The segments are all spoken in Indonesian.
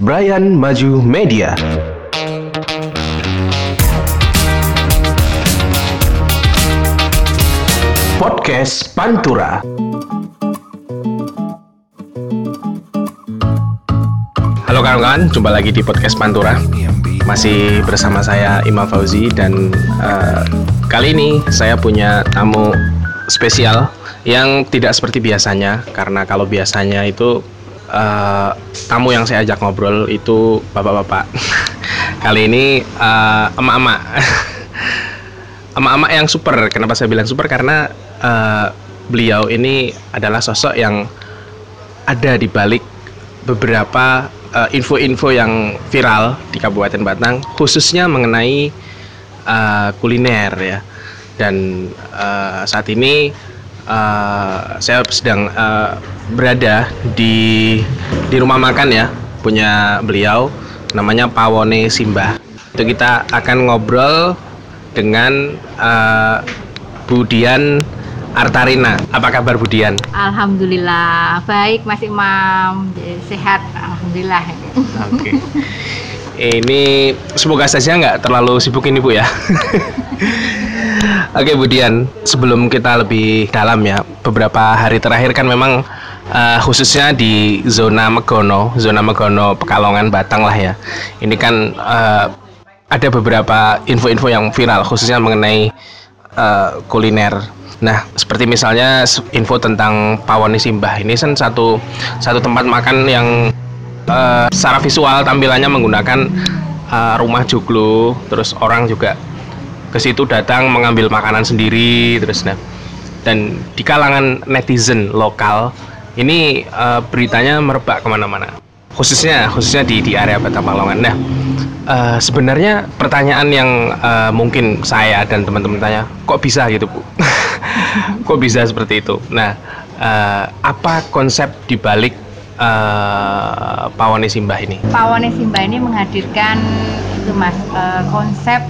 Brian Maju Media. Podcast Pantura. Halo kawan-kawan, jumpa lagi di podcast Pantura. Masih bersama saya Imam Fauzi dan uh, kali ini saya punya tamu spesial yang tidak seperti biasanya karena kalau biasanya itu uh, tamu yang saya ajak ngobrol itu bapak-bapak. Kali ini uh, emak-emak. emak-emak yang super. Kenapa saya bilang super? Karena uh, beliau ini adalah sosok yang ada di balik beberapa info-info uh, yang viral di Kabupaten Batang, khususnya mengenai uh, kuliner ya. Dan uh, saat ini uh, saya sedang uh, berada di di rumah makan ya punya beliau namanya Pawone Simba. Itu kita akan ngobrol dengan uh, Budian Artarina. Apa kabar Budian? Alhamdulillah baik Mas Imam sehat Alhamdulillah. Oke. Okay. Ini semoga saja nggak terlalu sibuk ini Bu ya. Oke Budian, sebelum kita lebih dalam ya, beberapa hari terakhir kan memang uh, khususnya di zona Megono, zona Megono Pekalongan Batang lah ya. Ini kan uh, ada beberapa info-info yang viral khususnya mengenai uh, kuliner. Nah, seperti misalnya info tentang Pawani Simbah ini kan satu satu tempat makan yang uh, secara visual tampilannya menggunakan uh, rumah joglo, terus orang juga ke situ datang mengambil makanan sendiri terus nah. Dan di kalangan netizen lokal ini uh, beritanya merebak ke mana-mana. Khususnya khususnya di di area Batam Palongan nah uh, sebenarnya pertanyaan yang uh, mungkin saya dan teman-teman tanya kok bisa gitu bu? Kok bisa seperti itu? Nah uh, apa konsep dibalik uh, Pawone Simbah ini Pawone Simbah ini menghadirkan itu mas uh, konsep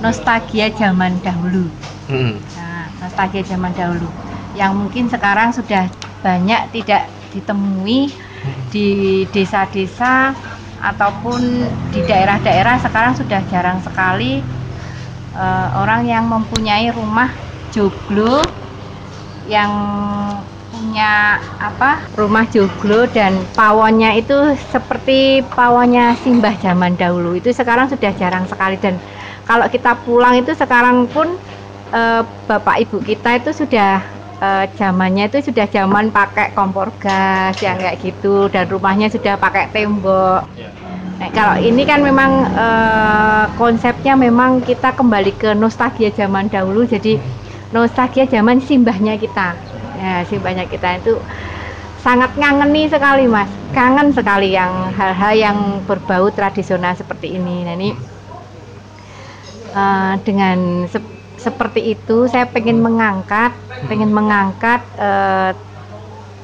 nostalgia zaman dahulu. Hmm. Nah, nostalgia zaman dahulu yang mungkin sekarang sudah banyak tidak ditemui di desa-desa ataupun di daerah-daerah sekarang sudah jarang sekali uh, orang yang mempunyai rumah joglo yang punya apa rumah joglo dan pawonnya itu seperti pawonnya simbah zaman dahulu itu sekarang sudah jarang sekali dan kalau kita pulang itu sekarang pun uh, bapak ibu kita itu sudah uh, zamannya itu sudah zaman pakai kompor gas yang kayak gitu dan rumahnya sudah pakai tembok. Ya. Nah, kalau ini kan memang uh, konsepnya memang kita kembali ke nostalgia zaman dahulu jadi nostalgia zaman simbahnya kita. Ya, simbahnya kita itu sangat ngangeni sekali mas. Kangen sekali yang hal-hal yang berbau tradisional seperti ini. Nah ini uh, dengan se seperti itu saya pengen mengangkat pengen mengangkat uh,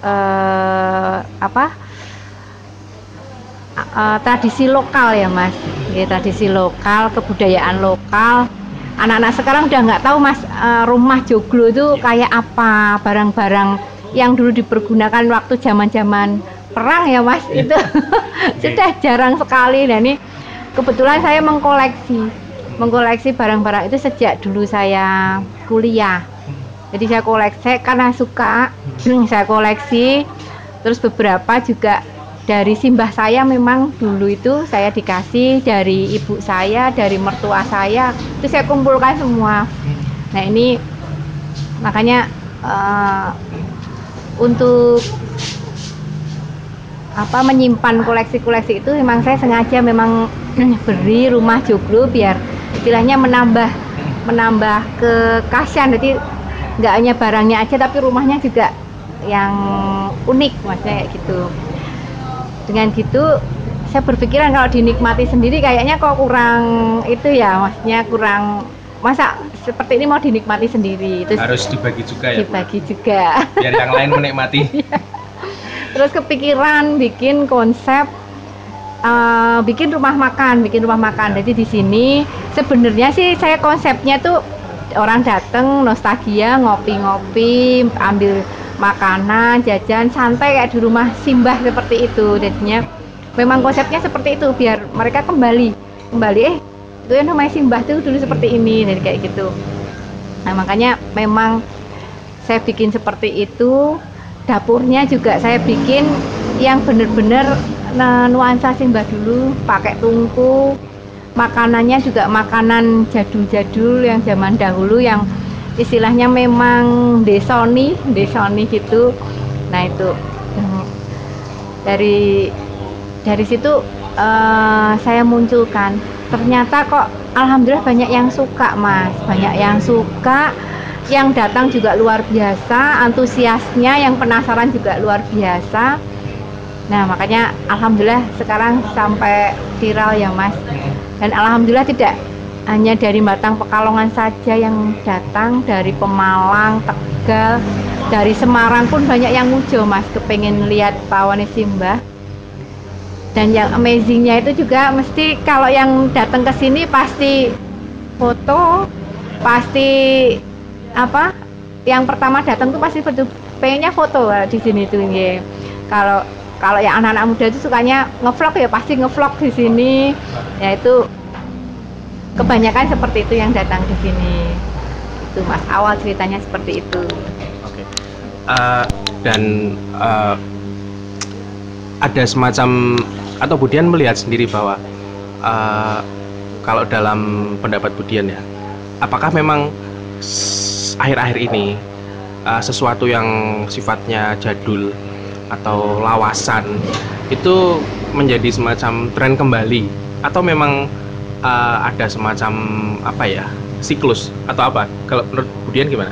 uh, apa? Uh, tradisi lokal ya mas. Ya, tradisi lokal kebudayaan lokal anak-anak sekarang udah nggak tahu mas uh, rumah joglo itu kayak apa barang-barang yang dulu dipergunakan waktu zaman-zaman perang ya mas iya. itu sudah jarang sekali dan ini kebetulan saya mengkoleksi mengkoleksi barang-barang itu sejak dulu saya kuliah. Jadi saya koleksi karena suka, saya koleksi. Terus beberapa juga dari simbah saya memang dulu itu saya dikasih dari ibu saya, dari mertua saya, itu saya kumpulkan semua. Nah ini makanya uh, untuk apa menyimpan koleksi-koleksi itu memang saya sengaja memang beri rumah joglo biar istilahnya menambah menambah kekasian jadi nggak hanya barangnya aja tapi rumahnya juga yang unik maksudnya kayak gitu dengan gitu saya berpikiran kalau dinikmati sendiri kayaknya kok kurang itu ya maksudnya kurang masa seperti ini mau dinikmati sendiri terus harus dibagi juga ya dibagi Bu? juga biar yang lain menikmati iya. terus kepikiran bikin konsep uh, bikin rumah makan, bikin rumah makan. Jadi di sini sebenarnya sih saya konsepnya tuh orang dateng nostalgia, ngopi-ngopi, ambil makanan, jajan santai kayak di rumah Simbah seperti itu. Jadinya memang konsepnya seperti itu biar mereka kembali kembali eh itu yang namanya simbah tuh dulu seperti ini dan kayak gitu nah makanya memang saya bikin seperti itu dapurnya juga saya bikin yang bener-bener nuansa simbah dulu pakai tungku makanannya juga makanan jadul-jadul yang zaman dahulu yang istilahnya memang desoni desoni gitu. Nah itu dari dari situ uh, saya munculkan. Ternyata kok alhamdulillah banyak yang suka mas. Banyak yang suka yang datang juga luar biasa antusiasnya yang penasaran juga luar biasa. Nah makanya alhamdulillah sekarang sampai viral ya mas. Dan alhamdulillah tidak hanya dari Batang Pekalongan saja yang datang dari Pemalang, Tegal, dari Semarang pun banyak yang muncul mas. Kepengen lihat pawon Simbah dan yang amazingnya itu juga mesti kalau yang datang ke sini pasti foto pasti apa? Yang pertama datang tuh pasti foto pengennya foto di sini tuh ya kalau kalau yang anak-anak muda itu sukanya ngevlog ya pasti ngevlog di sini. Ya itu kebanyakan seperti itu yang datang di sini. Itu mas. Awal ceritanya seperti itu. Oke. Okay. uh, dan uh, ada semacam atau Budian melihat sendiri bahwa uh, kalau dalam pendapat Budian ya apakah memang akhir-akhir ini uh, sesuatu yang sifatnya jadul atau lawasan itu menjadi semacam tren kembali? Atau memang uh, ada semacam apa ya siklus atau apa? Kalau menurut Budian gimana?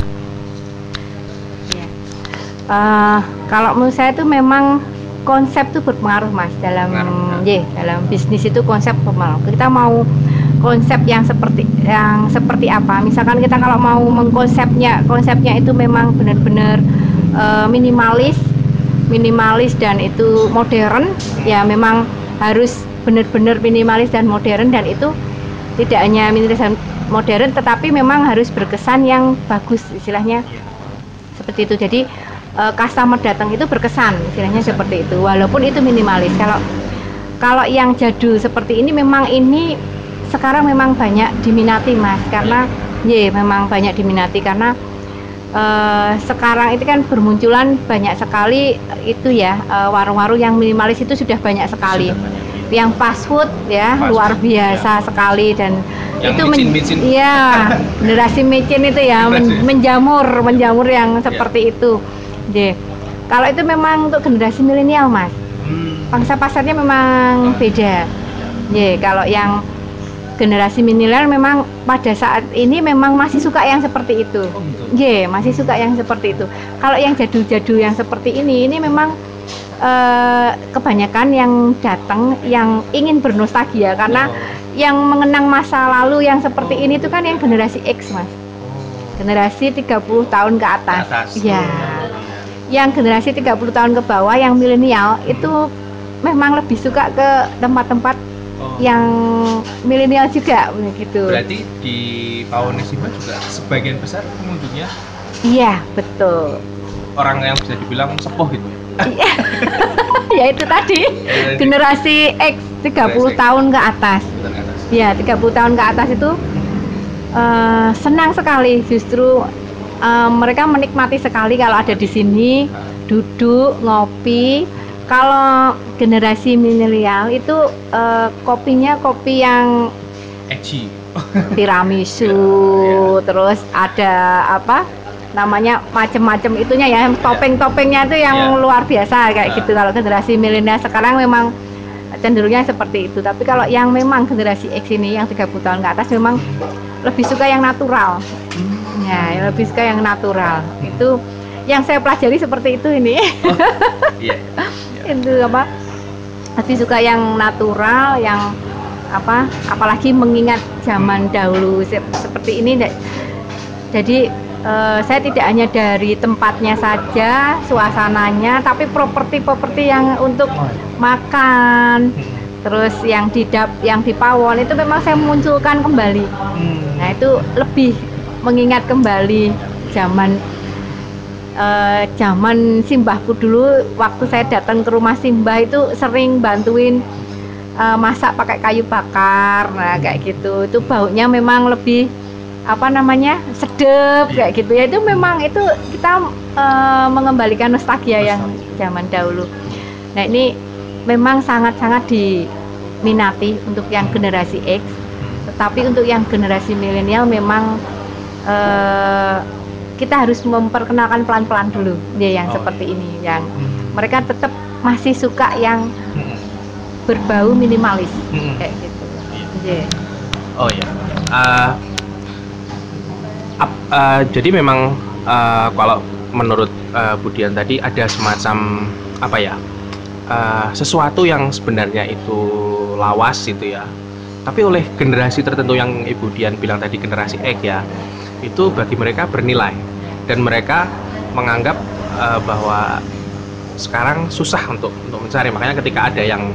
Uh, kalau menurut saya itu memang konsep itu berpengaruh mas dalam ya. dalam bisnis itu konsep berpengaruh kita mau konsep yang seperti yang seperti apa? Misalkan kita kalau mau mengkonsepnya konsepnya itu memang benar-benar uh, minimalis minimalis dan itu modern ya memang harus benar-benar minimalis dan modern dan itu tidak hanya minimalis dan modern tetapi memang harus berkesan yang bagus istilahnya. Seperti itu. Jadi uh, customer datang itu berkesan istilahnya seperti itu. Walaupun itu minimalis. Kalau kalau yang jadul seperti ini memang ini sekarang memang banyak diminati mas. Karena ya memang banyak diminati. Karena uh, sekarang itu kan bermunculan banyak sekali itu ya warung warung-warung yang minimalis itu sudah banyak sekali. Sudah yang fast food ya fast luar biasa ya. sekali dan yang itu micin, micin. ya generasi micin itu ya men, menjamur menjamur yang ya. seperti itu deh kalau itu memang untuk generasi milenial mas hmm. pangsa pasarnya memang oh. beda ya kalau yang generasi milenial memang pada saat ini memang masih suka yang seperti itu. Oh, yeah, masih suka yang seperti itu. Kalau yang jadul-jadul yang seperti ini ini memang uh, kebanyakan yang datang yang ingin bernostalgia karena oh. yang mengenang masa lalu yang seperti ini itu kan yang generasi X mas oh. generasi 30 tahun ke atas, ke atas. ya oh. yang generasi 30 tahun ke bawah yang milenial itu memang lebih suka ke tempat-tempat oh. yang milenial juga begitu. Berarti di Pawonesima juga sebagian besar pengunjungnya Iya, betul. Orang yang bisa dibilang sepuh gitu ya. Iya. ya itu tadi generasi X 30 tahun ke atas. Ya, 30 tahun ke atas itu uh, senang sekali justru uh, mereka menikmati sekali kalau ada di sini duduk ngopi. Kalau generasi milenial itu uh, kopinya kopi yang Eci. tiramisu, terus ada apa? Namanya macem-macem itunya ya topeng-topengnya itu yang yeah. luar biasa kayak yeah. gitu. Kalau generasi milenial sekarang memang cenderungnya seperti itu. Tapi kalau yang memang generasi X ini yang 30 tahun ke atas memang lebih suka yang natural. Hmm. ya lebih suka yang natural. Itu yang saya pelajari seperti itu ini. Oh, iya, iya. itu apa? Lebih suka yang natural yang apa? Apalagi mengingat zaman dahulu seperti ini jadi uh, saya tidak hanya dari tempatnya saja, suasananya, tapi properti-properti yang untuk makan, terus yang di dap, yang di pawon itu memang saya munculkan kembali. Hmm. Nah itu lebih mengingat kembali zaman uh, zaman simbahku dulu. Waktu saya datang ke rumah simbah itu sering bantuin uh, masak pakai kayu bakar nah kayak gitu. Itu baunya memang lebih apa namanya sedep kayak gitu ya itu memang itu kita uh, mengembalikan nostalgia yang zaman dahulu nah ini memang sangat-sangat diminati untuk yang generasi X tetapi untuk yang generasi milenial memang uh, kita harus memperkenalkan pelan-pelan dulu ya yang oh. seperti ini yang hmm. mereka tetap masih suka yang berbau minimalis hmm. kayak gitu yeah. oh ya uh, uh, jadi memang uh, kalau menurut uh, Budian tadi ada semacam apa ya uh, sesuatu yang sebenarnya itu lawas gitu ya. Tapi oleh generasi tertentu yang Ibu Dian bilang tadi generasi X ya itu bagi mereka bernilai. Dan mereka menganggap uh, bahwa sekarang susah untuk untuk mencari. Makanya ketika ada yang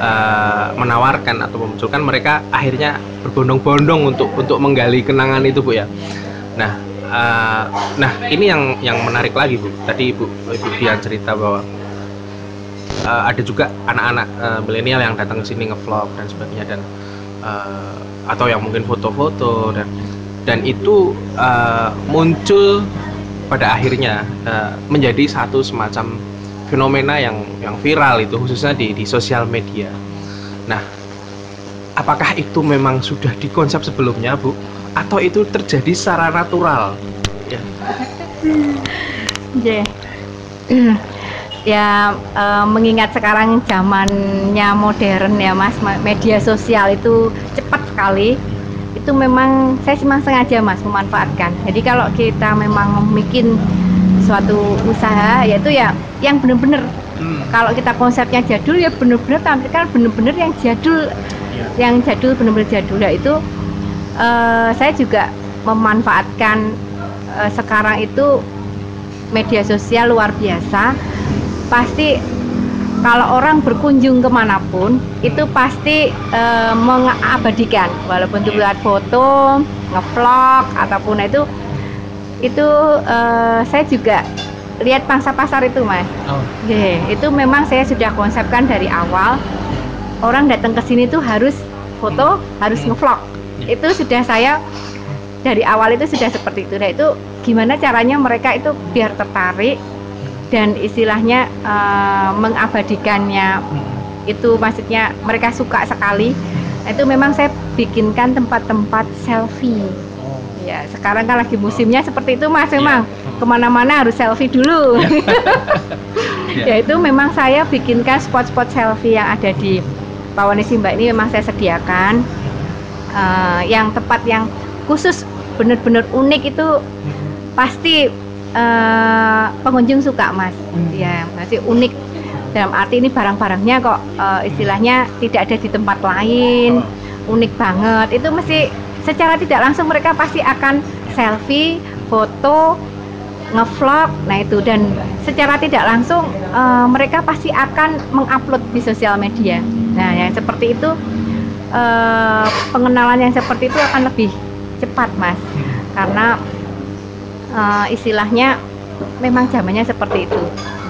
uh, menawarkan atau memunculkan mereka akhirnya berbondong-bondong untuk untuk menggali kenangan itu bu ya Nah, uh, nah ini yang yang menarik lagi bu. Tadi ibu ibu Dian cerita bahwa uh, ada juga anak-anak uh, milenial yang datang ke sini ngevlog dan sebagainya dan uh, atau yang mungkin foto-foto dan dan itu uh, muncul pada akhirnya uh, menjadi satu semacam fenomena yang yang viral itu khususnya di di sosial media. Nah, apakah itu memang sudah dikonsep sebelumnya, Bu? atau itu terjadi secara natural ya yeah. ya uh, mengingat sekarang zamannya modern ya mas media sosial itu cepat sekali itu memang saya memang sengaja mas memanfaatkan jadi kalau kita memang membuat suatu usaha yaitu ya yang benar-benar. Kalau kita konsepnya jadul ya benar-benar tampilkan benar-benar yang jadul yeah. yang jadul benar-benar jadul. Ya itu uh, saya juga memanfaatkan uh, sekarang itu media sosial luar biasa. Pasti kalau orang berkunjung ke mana pun itu pasti uh, mengabadikan. Walaupun itu buat foto ngevlog ataupun itu itu uh, saya juga lihat pangsa pasar itu mas. Oh. yeah, itu memang saya sudah konsepkan dari awal. Orang datang ke sini tuh harus foto harus ngevlog. Itu sudah saya dari awal itu sudah seperti itu. Nah itu gimana caranya mereka itu biar tertarik dan istilahnya uh, mengabadikannya. Itu maksudnya mereka suka sekali. Nah, itu memang saya bikinkan tempat-tempat selfie. Oh. Ya sekarang kan lagi musimnya seperti itu mas memang yeah. ke mana-mana harus selfie dulu. yeah. ya itu memang saya bikinkan spot-spot selfie yang ada di Pawani Simba ini memang saya sediakan uh, yang tempat yang khusus benar-benar unik itu pasti uh, pengunjung suka mas hmm. ya masih unik dalam arti ini barang-barangnya kok uh, istilahnya tidak ada di tempat lain oh. unik banget itu mesti secara tidak langsung mereka pasti akan selfie foto ngevlog nah itu. Dan secara tidak langsung uh, mereka pasti akan mengupload di sosial media. Nah yang seperti itu uh, pengenalan yang seperti itu akan lebih cepat mas. Karena uh, istilahnya memang zamannya seperti itu.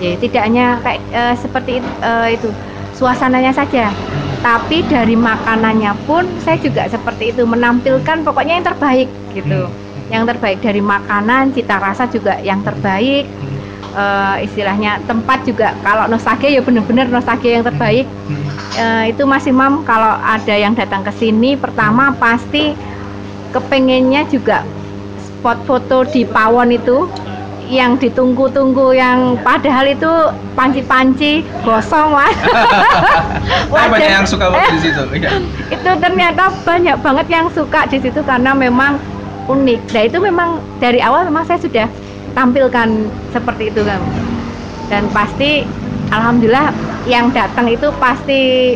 Jadi tidak hanya kayak uh, seperti uh, itu suasananya saja tapi dari makanannya pun saya juga seperti itu menampilkan pokoknya yang terbaik gitu. Hmm. yang terbaik dari makanan cita rasa juga yang terbaik. Uh, istilahnya tempat juga kalau nostalgia ya benar-benar nostalgia yang terbaik. Uh, itu Mas Imam kalau ada yang datang ke sini pertama pasti kepengennya juga spot foto di Pawon itu yang ditunggu-tunggu yang padahal itu panci-panci gosong mas. banyak yang suka eh, di situ. Iya. itu ternyata banyak banget yang suka di situ karena memang unik. Nah itu memang dari awal memang saya sudah tampilkan seperti itu kan. Dan pasti alhamdulillah yang datang itu pasti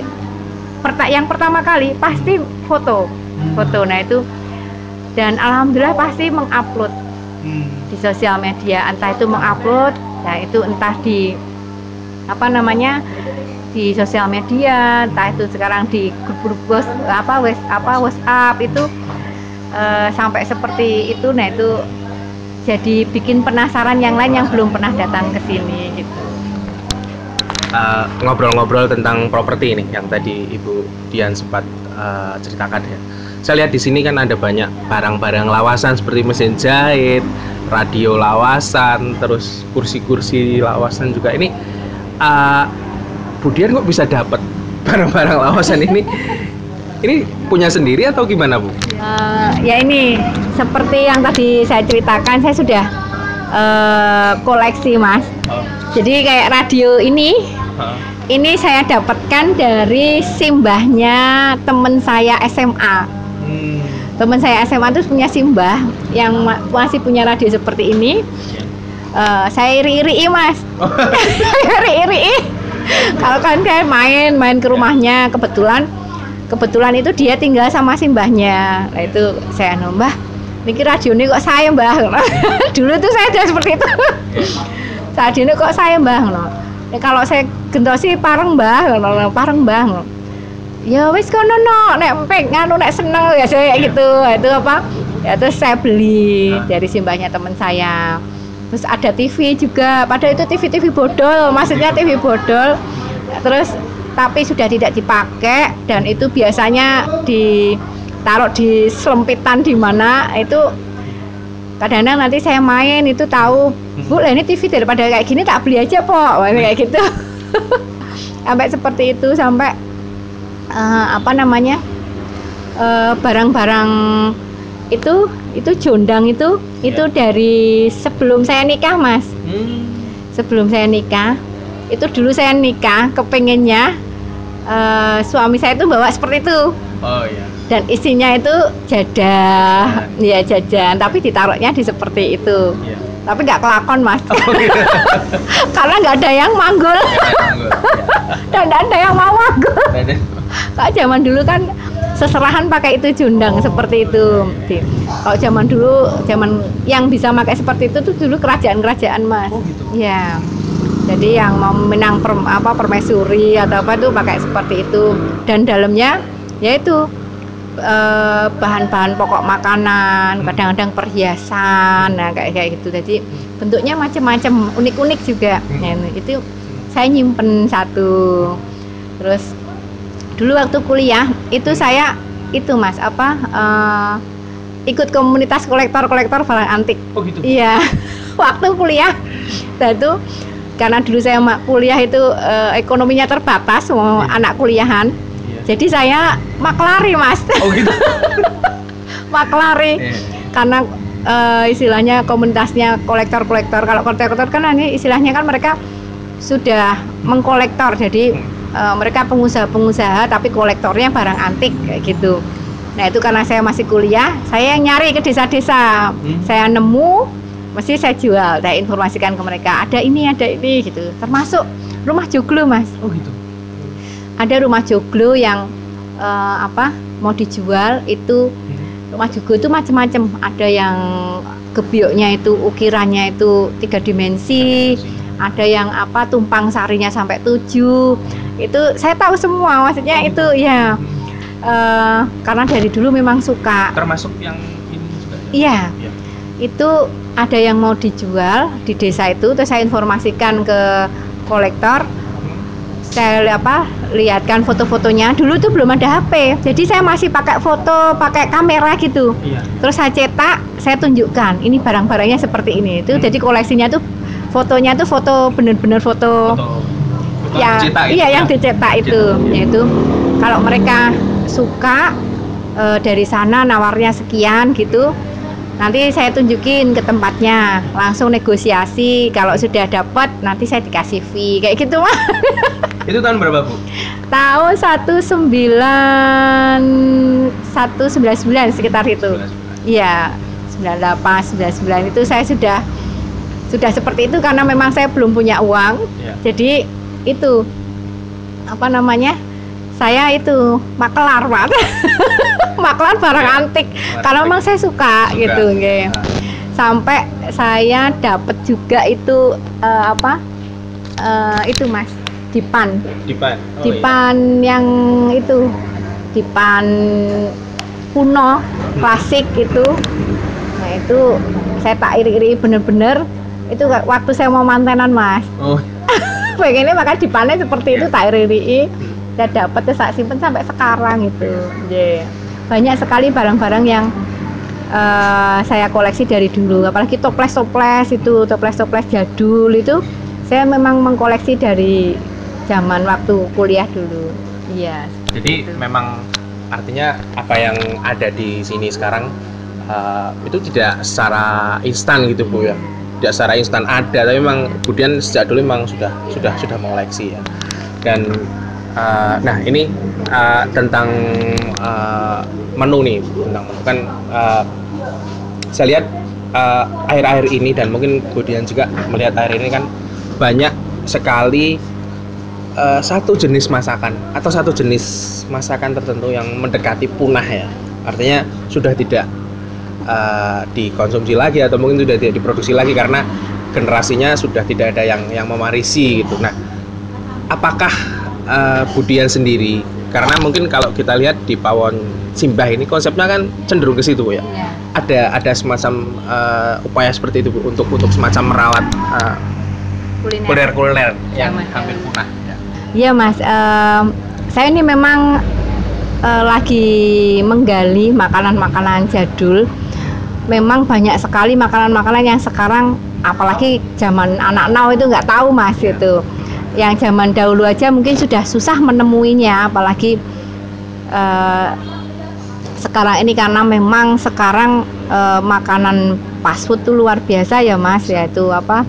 perta yang pertama kali pasti foto hmm. foto nah itu dan alhamdulillah pasti mengupload hmm. di sosial media entah itu mengupload ya itu entah di apa namanya di sosial media entah itu sekarang di grup-grup apa wes apa WhatsApp itu uh, sampai seperti itu nah itu jadi bikin penasaran yang lain yang belum pernah datang ke sini gitu. Uh, ngobrol-ngobrol tentang properti ini yang tadi Ibu Dian sempat uh, ceritakan ya. Saya lihat di sini kan ada banyak barang-barang lawasan seperti mesin jahit, radio lawasan, terus kursi-kursi lawasan juga. Ini uh, Bu Dian kok bisa dapat barang-barang lawasan ini? Ini punya sendiri atau gimana Bu? Uh, ya ini seperti yang tadi saya ceritakan, saya sudah uh, koleksi mas. Oh. Jadi kayak radio ini ini saya dapatkan dari simbahnya teman saya SMA. Hmm. Teman saya SMA itu punya simbah yang ma masih punya radio seperti ini. Uh, saya iri-iri mas. Oh. saya iri-iri. Kalau kan kayak main main ke rumahnya kebetulan kebetulan itu dia tinggal sama simbahnya. Nah itu saya nambah. Mikir radio ini kok saya mbah. Dulu tuh saya sudah seperti itu. Saat ini kok saya mbah. Ya, kalau saya gentosi pareng mbah pareng mbah ya wis kono no nek empek nganu nek seneng ya saya gitu. Itu apa? Ya terus saya beli dari simbahnya teman saya. Terus ada TV juga. Padahal itu TV TV bodol maksudnya TV bodol. Terus tapi sudah tidak dipakai dan itu biasanya ditaruh di selempitan di mana itu kadang-kadang nanti saya main itu tahu bu lah ini TV daripada kayak gini tak beli aja po kayak gitu. Sampai seperti itu sampai uh, apa namanya eh, barang-barang uh, itu itu jondang itu yeah. itu dari sebelum saya nikah mas hmm. sebelum saya nikah itu dulu saya nikah kepengennya uh, suami saya itu bawa seperti itu oh iya dan isinya itu jadah ya jajan tapi ditaruhnya di seperti itu ya. tapi nggak kelakon mas oh, iya. karena nggak ada yang manggul, manggul ya. dan nggak ada yang mau manggul kalau zaman dulu kan seserahan pakai itu jundang seperti itu kalau zaman dulu zaman yang bisa pakai seperti itu tuh dulu kerajaan-kerajaan mas oh, gitu. ya jadi yang mau menang per, apa permaisuri atau apa tuh pakai seperti itu dan dalamnya yaitu Eh, bahan-bahan pokok makanan, kadang-kadang perhiasan, nah kayak kayak gitu. Jadi bentuknya macam-macam, unik-unik juga. Nah, itu saya nyimpen satu. Terus dulu waktu kuliah itu saya itu mas apa uh, ikut komunitas kolektor-kolektor barang antik. Oh gitu. Iya, waktu kuliah. Dan itu karena dulu saya kuliah itu uh, ekonominya terbatas, mau iya. anak kuliahan jadi saya maklari mas. Oh gitu. maklari yeah. karena uh, istilahnya komunitasnya kolektor-kolektor. Kalau kolektor-kolektor kan ini istilahnya kan mereka sudah mengkolektor. Jadi uh, mereka pengusaha-pengusaha tapi kolektornya barang antik kayak gitu. Nah itu karena saya masih kuliah, saya yang nyari ke desa-desa. Hmm. Saya nemu, mesti saya jual. Saya informasikan ke mereka ada ini, ada ini gitu. Termasuk rumah joglo mas. Oh gitu ada rumah joglo yang uh, apa mau dijual itu hmm. rumah joglo itu macam-macam ada yang gebyoknya itu ukirannya itu tiga dimensi ada yang apa tumpang sarinya sampai tujuh itu saya tahu semua maksudnya oh. itu ya uh, karena dari dulu memang suka termasuk yang ini juga ya? iya ya. itu ada yang mau dijual di desa itu terus saya informasikan ke kolektor saya apa lihatkan foto-fotonya dulu tuh belum ada HP jadi saya masih pakai foto pakai kamera gitu iya. terus saya cetak saya tunjukkan ini barang-barangnya seperti ini itu hmm. jadi koleksinya tuh fotonya tuh foto bener-bener foto, foto, foto ya dicetak iya ya? yang dicetak itu ya. yaitu kalau mereka suka e, dari sana nawarnya sekian gitu nanti saya tunjukin ke tempatnya langsung negosiasi kalau sudah dapat nanti saya dikasih fee kayak gitu mah itu tahun berapa bu? Tahun satu sembilan satu sembilan sembilan sekitar itu. Iya sembilan delapan sembilan sembilan itu saya sudah sudah seperti itu karena memang saya belum punya uang. Ya. jadi itu apa namanya saya itu makelar pak makelar barang antik. karena memang saya suka, suka. gitu okay. sampai saya dapat juga itu uh, apa uh, itu mas dipan. Dipan. Oh, dipan iya. yang itu dipan kuno klasik itu. Nah itu saya tak iri-iri bener-bener itu waktu saya mau mantenan mas. Oh. pengennya makan dipanen seperti itu tak iri-iri saya dapat saya simpen sampai sekarang itu yeah. banyak sekali barang-barang yang uh, saya koleksi dari dulu. Apalagi toples-toples itu toples-toples jadul itu saya memang mengkoleksi dari zaman waktu kuliah dulu. Iya jadi gitu. memang artinya apa yang ada di sini sekarang uh, itu tidak secara instan gitu bu ya tidak secara instan ada tapi memang kemudian sejak dulu memang sudah sudah sudah mengoleksi ya. Dan uh, nah ini uh, tentang uh, menu nih tentang menu. Kan uh, saya lihat uh, ini dan mungkin kemudian juga melihat air ini kan banyak sekali uh, satu jenis masakan atau satu jenis masakan tertentu yang mendekati punah ya. Artinya sudah tidak uh, dikonsumsi lagi atau mungkin sudah tidak diproduksi lagi karena generasinya sudah tidak ada yang yang memarisi gitu nah apakah uh, Budian sendiri karena mungkin kalau kita lihat di Pawon Simbah ini konsepnya kan cenderung ke situ ya. ya. Ada ada semacam uh, upaya seperti itu Bu, untuk untuk semacam merawat uh, kuliner kuliner yang ya, hampir punah. Iya mas, um, saya ini memang uh, lagi menggali makanan-makanan jadul. Memang banyak sekali makanan-makanan yang sekarang, apalagi zaman anak now itu nggak tahu mas itu. Yang zaman dahulu aja mungkin sudah susah menemuinya, apalagi uh, sekarang ini karena memang sekarang uh, makanan fast food itu luar biasa ya mas, yaitu apa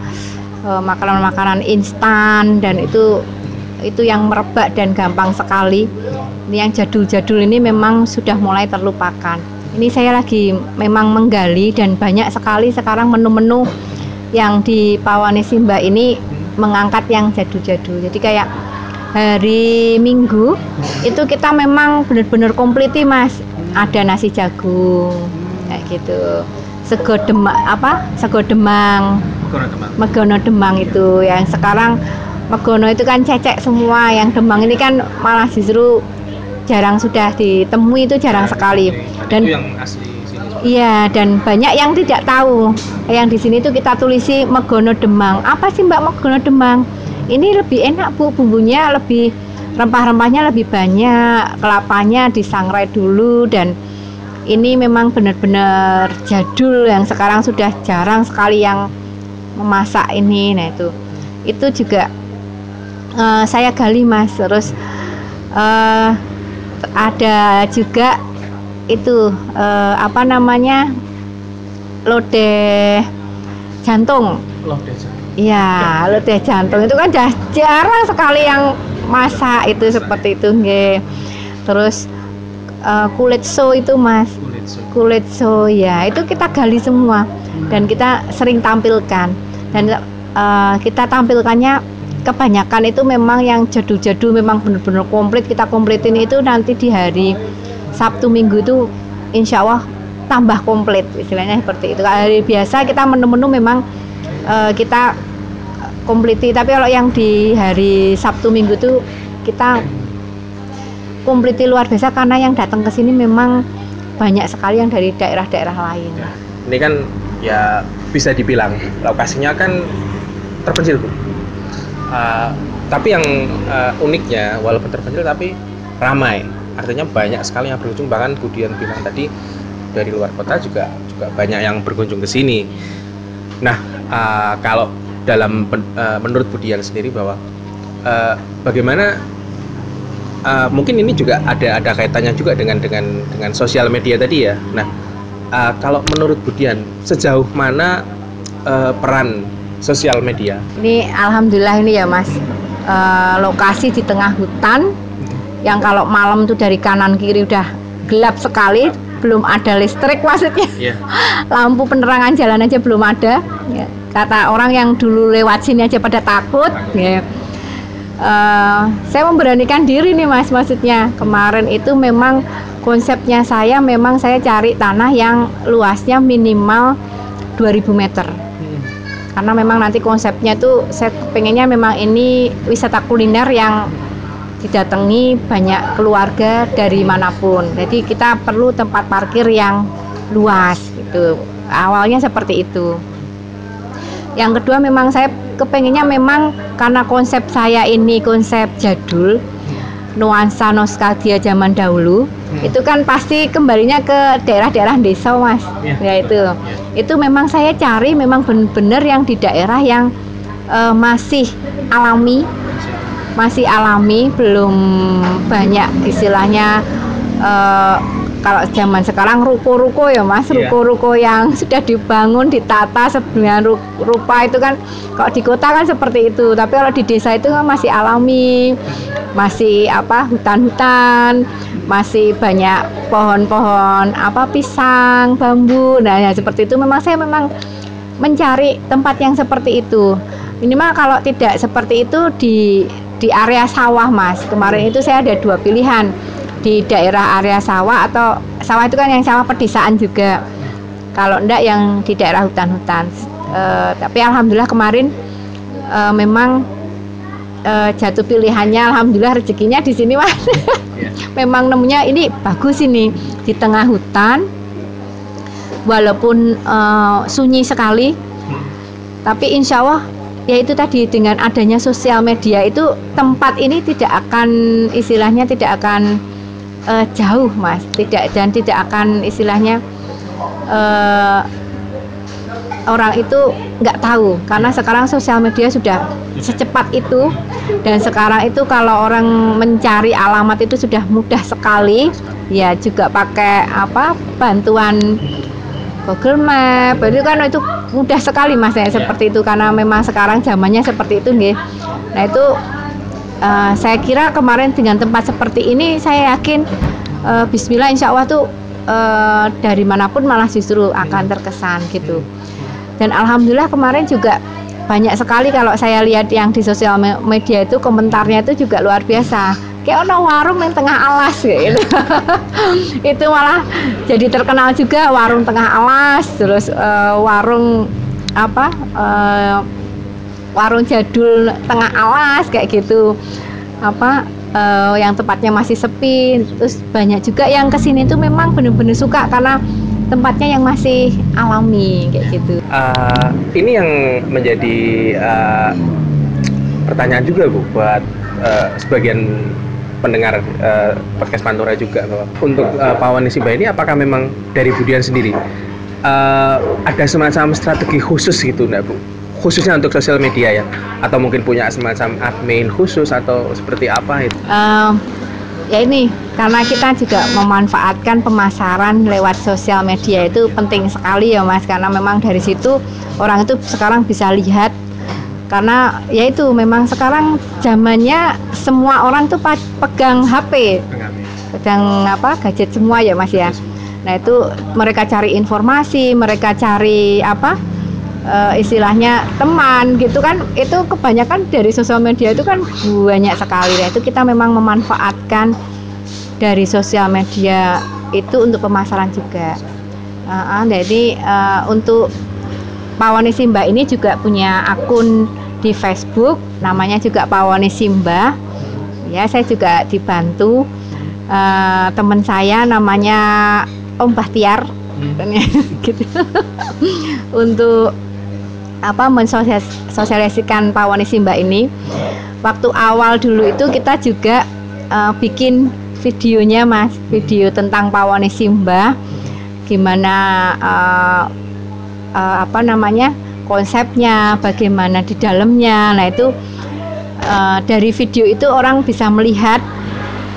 makanan-makanan instan dan itu itu yang merebak dan gampang sekali. Ini yang jadul-jadul ini memang sudah mulai terlupakan ini saya lagi memang menggali dan banyak sekali sekarang menu-menu yang di Pawani Simba ini mengangkat yang jadul-jadul. Jadi kayak hari Minggu itu kita memang benar-benar kompliti mas. Ada nasi jagung kayak gitu. Sego demang apa sego demang. Megono demang itu. Yang sekarang Megono itu kan cecek semua. Yang Demang ini kan malah justru jarang sudah ditemui itu jarang sekali. dan yang asli Iya dan banyak yang tidak tahu. Yang di sini tuh kita tulisi Megono Demang. Apa sih Mbak Megono Demang? Ini lebih enak Bu. Bumbunya lebih rempah-rempahnya lebih banyak kelapanya disangrai dulu dan ini memang benar-benar jadul yang sekarang sudah jarang sekali yang memasak ini. Nah itu. Itu juga uh, saya gali mas. Terus uh, ada juga itu uh, apa namanya lodeh jantung. Lodeh jantung. Iya lodeh jantung. Itu kan dah jarang sekali yang masak itu seperti itu nge. terus uh, kulit so itu mas. Kulit so. kulit so ya itu kita gali semua. Dan kita sering tampilkan. Dan uh, kita tampilkannya kebanyakan itu memang yang jadul-jadul memang benar-benar komplit. Kita komplitin itu nanti di hari Sabtu Minggu itu insya Allah tambah komplit istilahnya seperti itu. Hari biasa kita menu-menu memang uh, kita kompliti. Tapi kalau yang di hari Sabtu Minggu itu kita kompliti luar biasa karena yang datang ke sini memang banyak sekali yang dari daerah-daerah lain. Ini kan ya bisa dibilang lokasinya kan terpencil bu uh, tapi yang uh, uniknya walaupun terpencil tapi ramai. Artinya banyak sekali yang berkunjung bahkan Budian bilang tadi dari luar kota juga juga banyak yang berkunjung ke sini. Nah uh, kalau dalam uh, menurut Budian sendiri bahwa uh, bagaimana uh, mungkin ini juga ada ada kaitannya juga dengan dengan dengan sosial media tadi ya. Nah uh, kalau menurut Budian sejauh mana uh, peran sosial media? Ini alhamdulillah ini ya Mas. Uh, lokasi di tengah hutan yang kalau malam tuh dari kanan kiri udah gelap sekali, belum ada listrik maksudnya. Yeah. Lampu penerangan jalan aja belum ada. Ya. Kata orang yang dulu lewat sini aja pada takut. Ya. Uh, saya memberanikan diri nih mas maksudnya kemarin itu memang konsepnya saya memang saya cari tanah yang luasnya minimal 2000 meter karena memang nanti konsepnya tuh saya pengennya memang ini wisata kuliner yang didatangi banyak keluarga dari mana pun. Jadi kita perlu tempat parkir yang luas gitu. Awalnya seperti itu. Yang kedua memang saya kepengennya memang karena konsep saya ini konsep jadul nuansa nostalgia zaman dahulu hmm. itu kan pasti kembalinya ke daerah-daerah desa mas yeah. ya itu itu memang saya cari memang benar-benar yang di daerah yang uh, masih alami masih alami belum banyak istilahnya uh, kalau zaman sekarang ruko-ruko ya mas iya. ruko-ruko yang sudah dibangun ditata sebenarnya rupa itu kan kalau di kota kan seperti itu tapi kalau di desa itu kan masih alami masih apa hutan-hutan masih banyak pohon-pohon apa pisang bambu. Nah ya seperti itu. Memang saya memang mencari tempat yang seperti itu. Minimal kalau tidak seperti itu di di area sawah mas. Kemarin itu saya ada dua pilihan. Di daerah area sawah atau sawah itu kan yang sawah pedesaan juga. Kalau enggak yang di daerah hutan-hutan. E, tapi alhamdulillah kemarin e, memang e, jatuh pilihannya alhamdulillah rezekinya di sini mas. Iya. memang nemunya ini bagus ini di tengah hutan. Walaupun e, sunyi sekali. Tapi insya Allah ya itu tadi dengan adanya sosial media itu tempat ini tidak akan istilahnya tidak akan uh, jauh mas. Tidak dan tidak akan istilahnya uh, orang itu nggak tahu. Karena sekarang sosial media sudah secepat itu. Dan sekarang itu kalau orang mencari alamat itu sudah mudah sekali. Ya juga pakai apa bantuan Google Map. Itu kan itu mudah sekali mas ya seperti itu. Karena memang sekarang zamannya seperti itu nih nah itu uh, saya kira kemarin dengan tempat seperti ini saya yakin uh, Bismillah Insya Allah tuh uh, dari mana pun malah justru akan terkesan gitu dan Alhamdulillah kemarin juga banyak sekali kalau saya lihat yang di sosial media itu komentarnya itu juga luar biasa. Kayak ono warung yang tengah alas gitu. Itu malah jadi terkenal juga warung tengah alas terus uh, warung apa uh, warung jadul tengah alas kayak gitu. Apa uh, yang tempatnya masih sepi terus banyak juga yang ke sini tuh memang benar-benar suka karena tempatnya yang masih alami kayak gitu. Uh, ini yang menjadi uh, pertanyaan juga bu buat uh, sebagian pendengar uh, podcast Pantura juga bahwa untuk uh, Pawani Simba ini apakah memang dari Budian sendiri uh, ada semacam strategi khusus gitu enggak Bu? Khususnya untuk sosial media ya? Atau mungkin punya semacam admin khusus atau seperti apa itu? Uh, ya ini karena kita juga memanfaatkan pemasaran lewat sosial media itu penting sekali ya mas. Karena memang dari situ orang itu sekarang bisa lihat. Karena ya itu memang sekarang zamannya semua orang tuh pegang HP pegang apa gadget semua ya mas ya. Nah itu mereka cari informasi mereka cari apa uh, istilahnya teman gitu kan itu kebanyakan dari sosial media itu kan banyak sekali ya. Itu kita memang memanfaatkan dari sosial media itu untuk pemasaran juga. Uh, uh, jadi uh, untuk Pawani Simba ini juga punya akun di Facebook namanya juga Pawani Simba. Ya saya juga dibantu. Uh, teman saya namanya Om Bahtiar. Hmm. gitu. Untuk apa mensosialisasikan Pawani Simba ini. Waktu awal dulu itu kita juga uh, bikin videonya mas. Video tentang Pawani Simba. Gimana uh, uh, apa namanya konsepnya bagaimana di dalamnya. Nah itu uh, dari video itu orang bisa melihat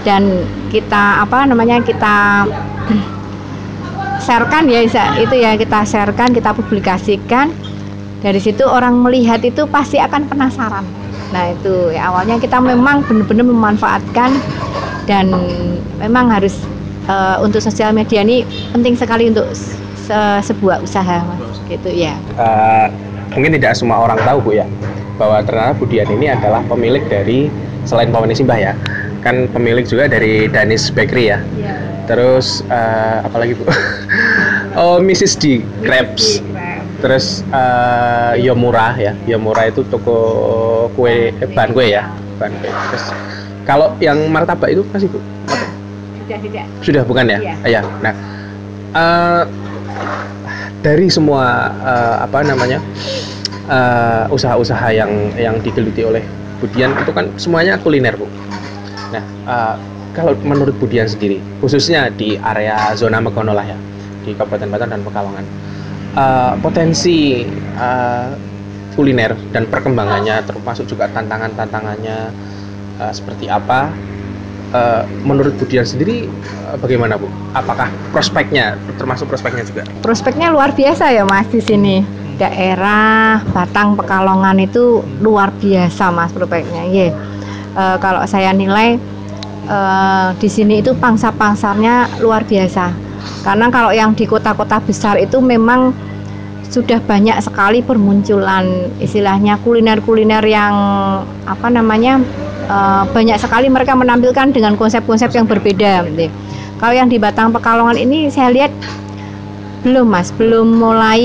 dan kita apa namanya kita sharekan ya itu ya kita sharekan kita publikasikan dari situ orang melihat itu pasti akan penasaran. Nah itu ya awalnya kita memang benar-benar memanfaatkan dan memang harus uh, untuk sosial media ini penting sekali untuk se sebuah usaha mas. Gitu ya. Uh, mungkin tidak semua orang tahu bu ya bahwa ternyata Budian ini adalah pemilik dari selain Pawani Simbah ya kan pemilik juga dari Danis Bakery ya, ya. terus uh, apa lagi bu? Oh Mrs D Crabs terus uh, Yomura ya. Yomura itu toko kue eh, bahan kue ya. Bahan kue. Terus kalau yang martabak itu masih bu? Sudah tidak sudah bukan ya? Iya. Ya nah uh, dari semua uh, apa namanya usaha-usaha yang yang digeluti oleh Budian itu kan semuanya kuliner bu. Nah uh, kalau menurut Budian sendiri khususnya di area zona Megono lah ya di Kabupaten Batang dan Pekalongan uh, potensi uh, kuliner dan perkembangannya termasuk juga tantangan-tantangannya uh, seperti apa uh, menurut Budian sendiri uh, bagaimana Bu? Apakah prospeknya termasuk prospeknya juga? Prospeknya luar biasa ya Mas di sini. Daerah Batang Pekalongan itu luar biasa Mas prospeknya. Yeah. Uh, kalau saya nilai uh, di sini itu pangsa-pangsarnya luar biasa. Karena kalau yang di kota-kota besar itu memang sudah banyak sekali bermunculan istilahnya kuliner-kuliner yang apa namanya uh, banyak sekali mereka menampilkan dengan konsep-konsep yang berbeda. Gitu. Kalau yang di Batang Pekalongan ini saya lihat belum mas, belum mulai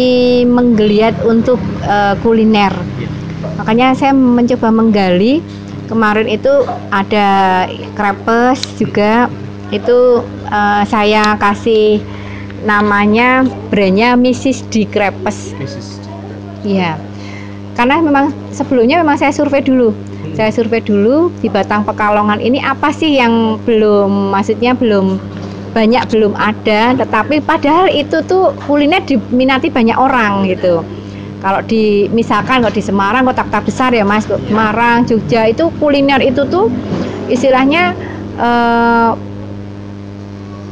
menggeliat untuk uh, kuliner. Makanya saya mencoba menggali kemarin itu ada krepes juga itu uh, saya kasih namanya brandnya Mrs. D Crepes. Mrs. Iya. Karena memang sebelumnya memang saya survei dulu. Hmm. Saya survei dulu di Batang Pekalongan ini apa sih yang belum maksudnya belum banyak belum ada tetapi padahal itu tuh kuliner diminati banyak orang gitu kalau di misalkan kalau di Semarang kota-kota besar ya Mas iya. Semarang Jogja itu kuliner itu tuh istilahnya eh,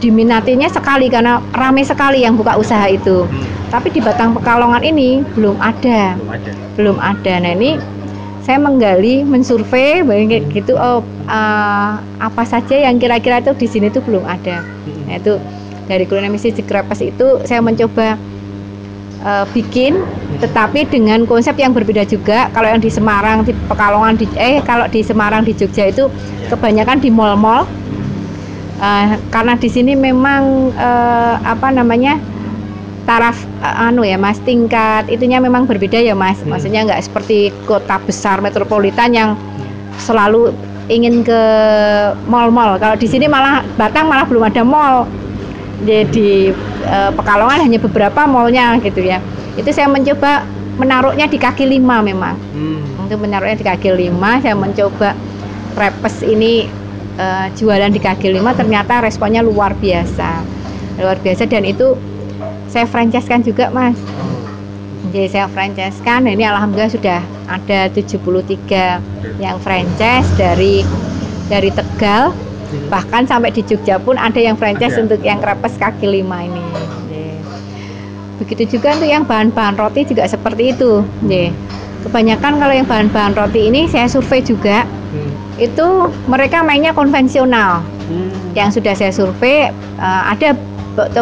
diminatinya sekali karena ramai sekali yang buka usaha itu. Hmm. Tapi di Batang Pekalongan ini belum ada. Belum ada. Belum ada. Nah, ini saya menggali, mensurvei hmm. gitu oh uh, apa saja yang kira-kira itu di sini tuh belum ada. Hmm. Nah, itu dari kuliner misi Jegrapes itu saya mencoba uh, bikin hmm. tetapi dengan konsep yang berbeda juga. Kalau yang di Semarang, di Pekalongan di eh kalau di Semarang di Jogja itu ya. kebanyakan di mall-mall uh, karena di sini memang uh, apa namanya taraf uh, anu ya mas tingkat itunya memang berbeda ya mas. Hmm. maksudnya nggak seperti kota besar metropolitan yang selalu ingin ke mall-mall. Kalau di sini malah Batang malah belum ada mall. Jadi uh, Pekalongan hanya beberapa mallnya gitu ya. Itu saya mencoba menaruhnya di kaki lima memang. Hmm. untuk menaruhnya di kaki lima saya mencoba repes ini uh, jualan di kaki lima ternyata responnya luar biasa. Luar biasa dan itu saya franchise kan juga mas. Jadi saya franchise kan ini alhamdulillah sudah ada 73 yang franchise dari dari Tegal. Bahkan sampai di Jogja pun ada yang franchise ada. untuk yang krepes kaki lima ini. Begitu juga untuk yang bahan-bahan roti juga seperti itu. Kebanyakan kalau yang bahan-bahan roti ini saya survei juga itu mereka mainnya konvensional. Hmm. Yang sudah saya survei uh, ada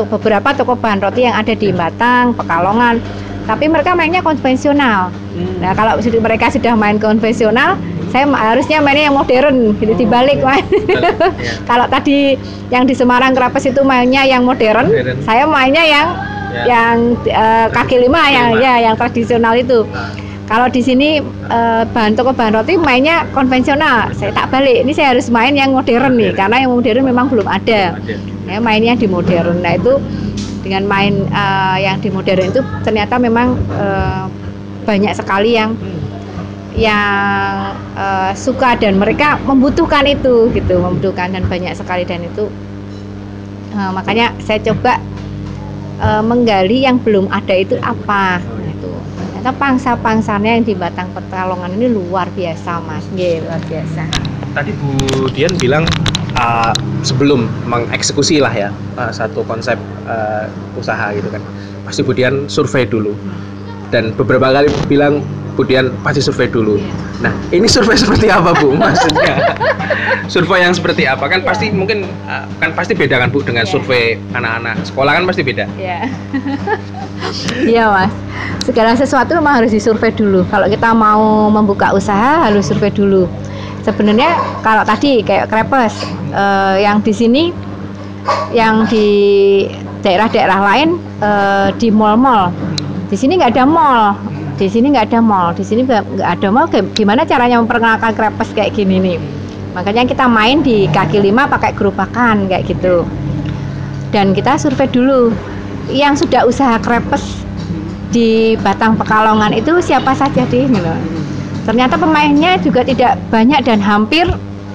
beberapa toko bahan roti yang ada di Batang, Pekalongan, tapi mereka mainnya konvensional. Hmm. Nah kalau sudah mereka sudah main konvensional, saya harusnya mainnya yang modern, gitu oh, dibalik mas. Ya. kalau tadi yang di Semarang Kerapes itu mainnya yang modern, modern. saya mainnya yang ya. yang uh, kaki lima, kaki yang lima. ya yang tradisional itu. Nah kalau di sini eh, bahan toko bahan roti mainnya konvensional. Saya tak balik. Ini saya harus main yang modern nih karena yang modern memang belum ada. Ya, mainnya di modern. Nah, itu dengan main uh, yang di modern itu ternyata memang uh, banyak sekali yang yang uh, suka dan mereka membutuhkan itu gitu, membutuhkan dan banyak sekali dan itu uh, makanya saya coba uh, menggali yang belum ada itu apa ternyata pangsa-pangsanya yang di Batang Pekalongan ini luar biasa mas. Yeah, luar biasa. Tadi Bu Dian bilang uh, sebelum mengeksekusi lah ya uh, satu konsep uh, usaha gitu kan. Pasti Bu Dian survei dulu. Dan beberapa kali bilang kemudian pasti survei dulu. Nah, ini survei seperti apa, Bu? Maksudnya survei yang seperti apa? Kan pasti mungkin uh, kan pasti beda kan, Bu, dengan yeah. survei anak-anak sekolah kan pasti beda. Iya. Iya, Mas. Segala sesuatu memang harus disurvei dulu. Kalau kita mau membuka usaha harus survei dulu. Sebenarnya kalau tadi kayak krepes uh, yang di sini yang di daerah-daerah lain uh, di mall-mall. Di sini nggak ada mall di sini nggak ada mall di sini nggak ada mall gimana caranya memperkenalkan krepes kayak gini nih makanya kita main di kaki lima pakai gerobakan kayak gitu dan kita survei dulu yang sudah usaha krepes di Batang Pekalongan itu siapa saja sih gitu. Ternyata pemainnya juga tidak banyak dan hampir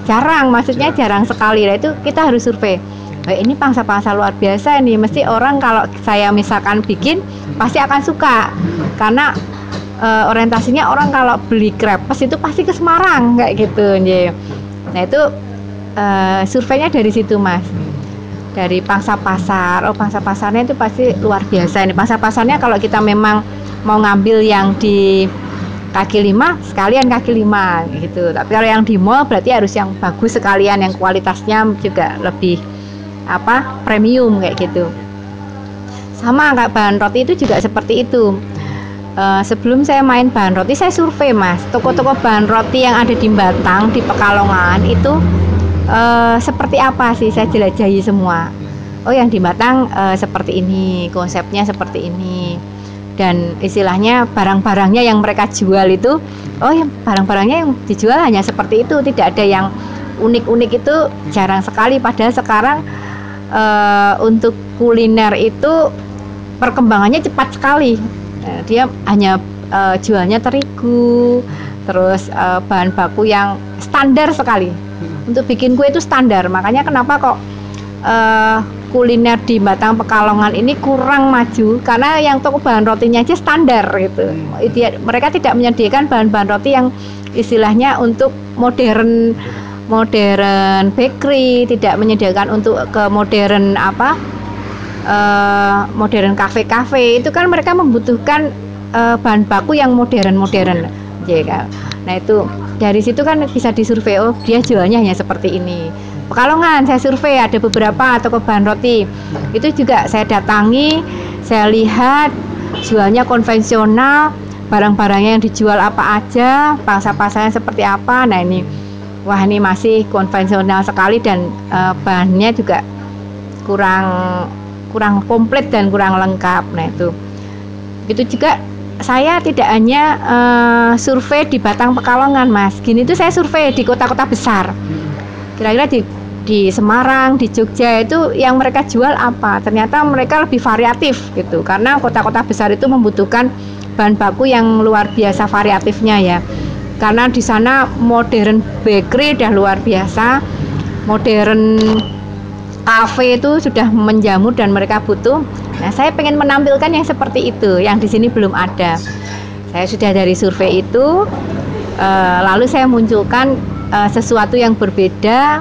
jarang, maksudnya jarang sekali. Nah itu kita harus survei. Ini pangsa-pangsa luar biasa ini. Mesti orang kalau saya misalkan bikin pasti akan suka karena uh, orientasinya orang kalau beli krepes itu pasti ke Semarang kayak gitu. Nah itu uh, surveinya dari situ mas. Dari pangsa pasar. Oh pangsa pasarnya itu pasti luar biasa. Ini pangsa pasarnya kalau kita memang mau ngambil yang di kaki lima sekalian kaki lima gitu. Tapi kalau yang di mall berarti harus yang bagus sekalian yang kualitasnya juga lebih apa premium kayak gitu. Sama kayak bahan roti itu juga seperti itu uh, sebelum saya main bahan roti saya survei mas. Toko-toko bahan roti yang ada di Batang di Pekalongan itu uh, seperti apa sih? Saya jelajahi semua. Oh yang di Batang uh, seperti ini konsepnya seperti ini. Dan istilahnya barang-barangnya yang mereka jual itu oh yang barang-barangnya yang dijual hanya seperti itu. Tidak ada yang unik-unik itu jarang sekali. Padahal sekarang uh, untuk kuliner itu perkembangannya cepat sekali uh, dia hanya uh, jualnya terigu terus uh, bahan baku yang standar sekali. Untuk bikin kue itu standar. Makanya kenapa kok uh, kuliner di Batang Pekalongan ini kurang maju? Karena yang toko bahan rotinya aja standar gitu. Hmm. mereka tidak menyediakan bahan-bahan roti yang istilahnya untuk modern modern bakery tidak menyediakan untuk ke modern apa uh, modern kafe-kafe itu kan mereka membutuhkan uh, bahan baku yang modern-modern. Ya kan nah itu dari situ kan bisa disurvei oh dia jualnya hanya seperti ini. Pekalongan saya survei ada beberapa toko bahan roti. Itu juga saya datangi saya lihat jualnya konvensional barang-barangnya yang dijual apa aja pangsa-pasarnya seperti apa. Nah ini wah ini masih konvensional sekali dan uh, bahannya juga kurang kurang komplit dan kurang lengkap nah itu itu juga saya tidak hanya uh, survei di Batang Pekalongan, Mas. Gini tuh saya survei di kota-kota besar. Kira-kira di di Semarang, di Jogja itu yang mereka jual apa? Ternyata mereka lebih variatif gitu. Karena kota-kota besar itu membutuhkan bahan baku yang luar biasa variatifnya ya. Karena di sana modern bakery dah luar biasa. Modern kafe itu sudah menjamur dan mereka butuh. Nah, saya pengen menampilkan yang seperti itu, yang di sini belum ada. Saya sudah dari survei itu, uh, lalu saya munculkan uh, sesuatu yang berbeda,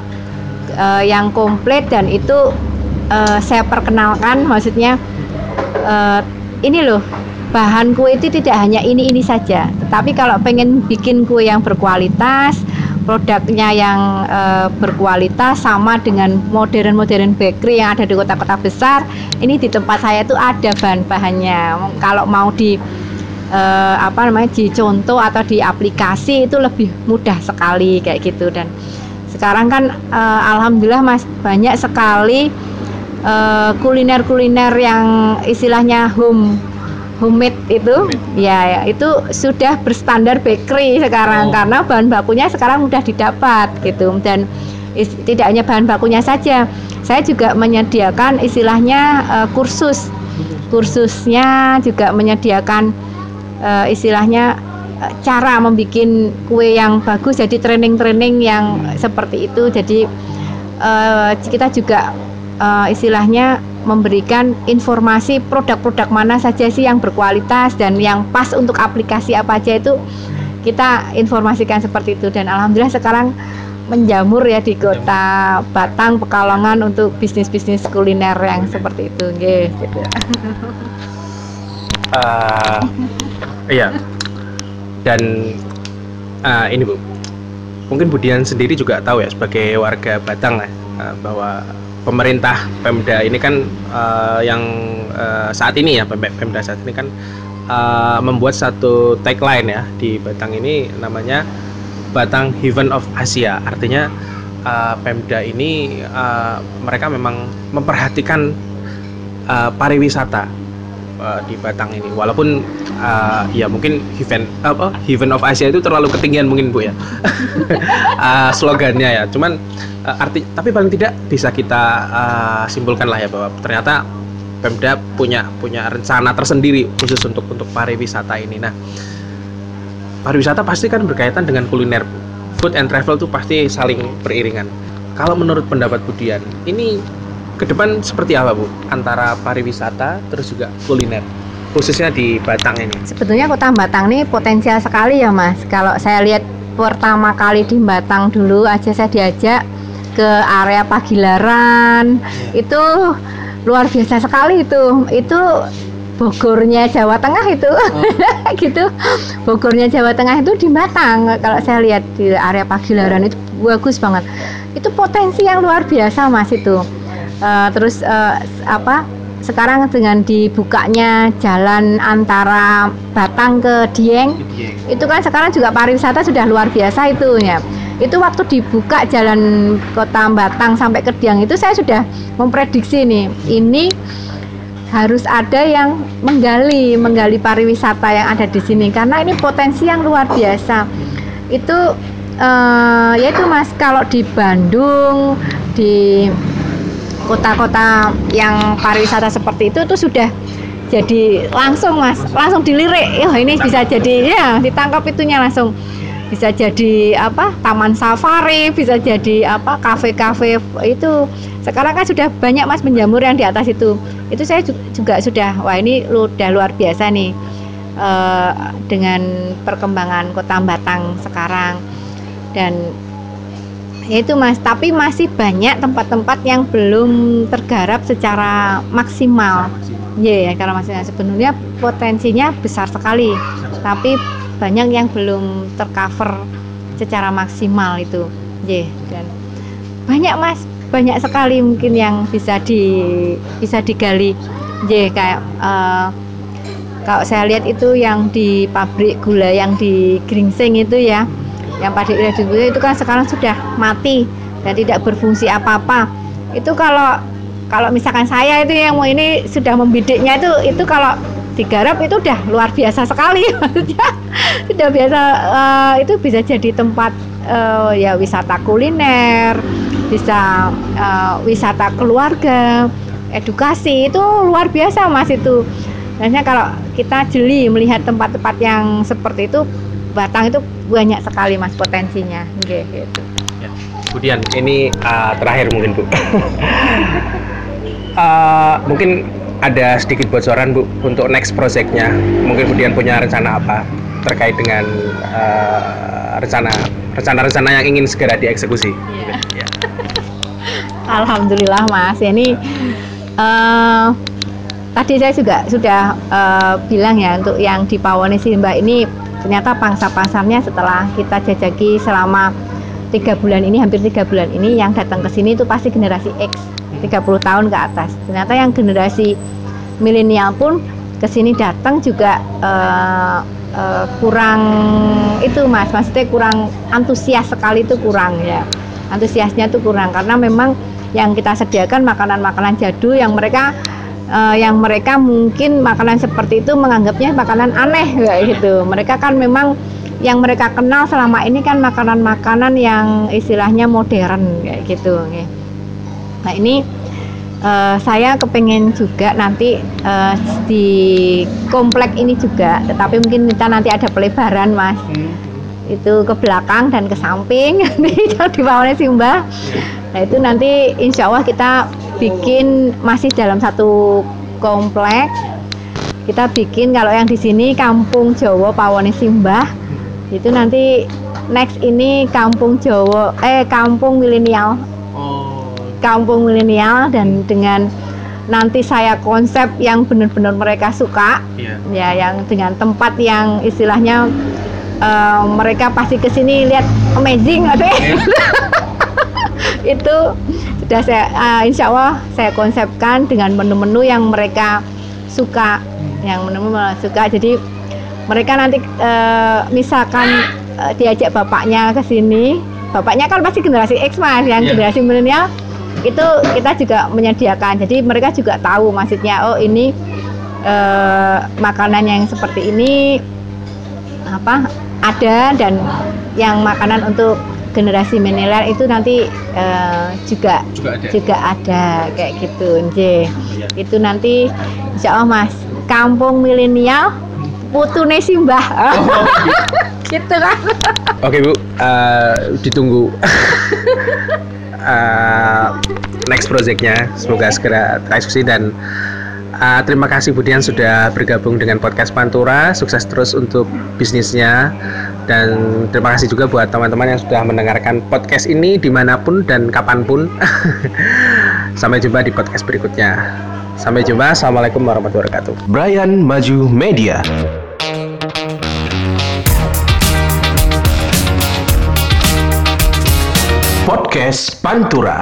uh, yang komplit dan itu uh, saya perkenalkan, maksudnya uh, ini loh bahan kue itu tidak hanya ini ini saja, tetapi kalau pengen bikin kue yang berkualitas, produknya yang e, berkualitas sama dengan modern-modern bakery yang ada di kota-kota besar. Ini di tempat saya itu ada bahan-bahannya. Kalau mau di e, apa namanya dicontoh atau di aplikasi itu lebih mudah sekali kayak gitu. Dan sekarang kan e, alhamdulillah mas banyak sekali kuliner-kuliner yang istilahnya home homemade itu? ya, ya itu sudah berstandar bakery sekarang oh. karena bahan bakunya sekarang mudah didapat gitu. Dan is, tidak hanya bahan bakunya saja saya juga menyediakan istilahnya uh, kursus. Kursusnya juga menyediakan uh, istilahnya uh, cara membuat kue yang bagus jadi training-training yang seperti itu. Jadi uh, kita juga uh, istilahnya memberikan informasi produk-produk mana saja sih yang berkualitas dan yang pas untuk aplikasi apa aja itu kita informasikan seperti itu. Dan alhamdulillah sekarang menjamur ya di kota Batang Pekalongan untuk bisnis-bisnis kuliner yang seperti itu gitu. Uh, iya. Dan uh, ini Bu. Mungkin Budian sendiri juga tahu ya sebagai warga Batang lah uh, bahwa pemerintah Pemda ini kan uh, yang uh, saat ini ya Pemda saat ini kan uh, membuat satu tagline ya di Batang ini namanya Batang Heaven of Asia. Artinya uh, Pemda ini uh, mereka memang memperhatikan uh, pariwisata uh, di Batang ini walaupun uh, ya mungkin Heaven apa Heaven of Asia itu terlalu ketinggian mungkin Bu ya uh, slogannya ya cuman uh, arti tapi paling tidak bisa kita uh, simpulkan lah ya bahwa ternyata Pemda punya punya rencana tersendiri khusus untuk untuk pariwisata ini. Nah, pariwisata pasti kan berkaitan dengan kuliner. Food and travel itu pasti saling beriringan. Kalau menurut pendapat Budian, ini ke depan seperti apa Bu antara pariwisata terus juga kuliner? khususnya di Batang ini? Sebetulnya kota Batang ini potensial sekali ya Mas. Kalau saya lihat pertama kali di Batang dulu aja saya diajak ke area Pagilaran ya. itu luar biasa sekali itu itu Bogornya Jawa Tengah itu oh. gitu Bogornya Jawa Tengah itu di Batang kalau saya lihat di area Pagilaran itu bagus banget itu potensi yang luar biasa mas itu uh, terus uh, apa sekarang dengan dibukanya jalan antara Batang ke Dieng, itu kan sekarang juga pariwisata sudah luar biasa itu ya itu waktu dibuka jalan kota Batang sampai ke Dieng itu saya sudah memprediksi nih ini harus ada yang menggali menggali pariwisata yang ada di sini. Karena ini potensi yang luar biasa. Itu uh, ya itu mas kalau di Bandung di kota-kota yang pariwisata seperti itu tuh sudah jadi langsung mas. Langsung dilirik. Oh ini bisa jadi ya ditangkap itunya langsung. Bisa jadi apa taman safari bisa jadi apa kafe-kafe itu. Sekarang kan sudah banyak mas menjamur yang di atas itu. Itu saya juga sudah wah ini udah luar biasa nih uh, dengan perkembangan kota Batang sekarang. Dan Ya itu mas tapi masih banyak tempat-tempat yang belum tergarap secara maksimal. Ya yeah, karena masih sebenarnya potensinya besar sekali tapi banyak yang belum tercover secara maksimal itu. Ya yeah, dan banyak mas banyak sekali mungkin yang bisa di bisa digali. Ya yeah, kayak uh, kalau saya lihat itu yang di pabrik gula yang di Gringsing itu ya yang padi iradium itu kan sekarang sudah mati dan tidak berfungsi apa-apa. Itu kalau kalau misalkan saya itu yang mau ini sudah membidiknya itu itu kalau digarap itu udah luar biasa sekali. Maksudnya sudah biasa uh, itu bisa jadi tempat uh, ya wisata kuliner bisa uh, wisata keluarga edukasi itu luar biasa mas itu. Biasanya kalau kita jeli melihat tempat-tempat yang seperti itu Batang itu banyak sekali mas potensinya gitu. Ya. Kemudian ini uh, terakhir mungkin bu, uh, mungkin ada sedikit bocoran bu untuk next projectnya. Mungkin kemudian punya rencana apa terkait dengan uh, rencana rencana-rencana yang ingin segera dieksekusi. Yeah. Ya. Alhamdulillah mas, ini uh, tadi saya juga sudah uh, bilang ya untuk yang di Pawone Simba ini ternyata pangsa pasarnya setelah kita jajaki selama tiga bulan ini hampir tiga bulan ini yang datang ke sini itu pasti generasi X 30 tahun ke atas. Ternyata yang generasi milenial pun ke sini datang juga uh, uh, kurang itu mas. Maksudnya kurang antusias sekali itu kurang ya. Antusiasnya itu kurang karena memang yang kita sediakan makanan-makanan jadul yang mereka uh, yang mereka mungkin makanan seperti itu menganggapnya makanan aneh gitu. Mereka kan memang yang mereka kenal selama ini kan makanan-makanan yang istilahnya modern kayak gitu. Nah ini uh, saya kepengen juga nanti uh, di komplek ini juga, tetapi mungkin kita nanti ada pelebaran mas. Hmm. Itu ke belakang dan ke samping di bawahnya Simba. Nah itu nanti insya Allah kita bikin masih dalam satu komplek kita bikin kalau yang di sini kampung Jawa Pawone Simbah itu nanti next ini kampung Jawa eh kampung milenial oh. kampung milenial dan dengan nanti saya konsep yang benar-benar mereka suka yeah. ya yang dengan tempat yang istilahnya uh, mereka pasti ke sini lihat amazing gitu yeah. itu sudah saya uh, insya Allah saya konsepkan dengan menu-menu yang mereka suka. Yang menu-menu suka. Jadi mereka nanti uh, misalkan uh, diajak bapaknya ke sini. Bapaknya kan pasti generasi X mas yang yeah. generasi milenial. Itu kita juga menyediakan. Jadi mereka juga tahu maksudnya oh ini uh, makanan yang seperti ini apa ada dan yang makanan untuk generasi milenial itu nanti uh, juga juga ada. juga ada kayak gitu nje. Iya. itu nanti insya Allah mas kampung milenial putune simbah oh, gitu kan. Oke bu. Uh, ditunggu. Uh, next projectnya. Semoga segera tereksekusi dan uh, terima kasih Budian sudah bergabung dengan podcast Pantura. Sukses terus untuk bisnisnya. Dan terima kasih juga buat teman-teman yang sudah mendengarkan podcast ini di mana pun dan kapan pun. Sampai jumpa di podcast berikutnya. Sampai jumpa. Assalamualaikum warahmatullahi wabarakatuh. Brian Maju Media. Podcast Pantura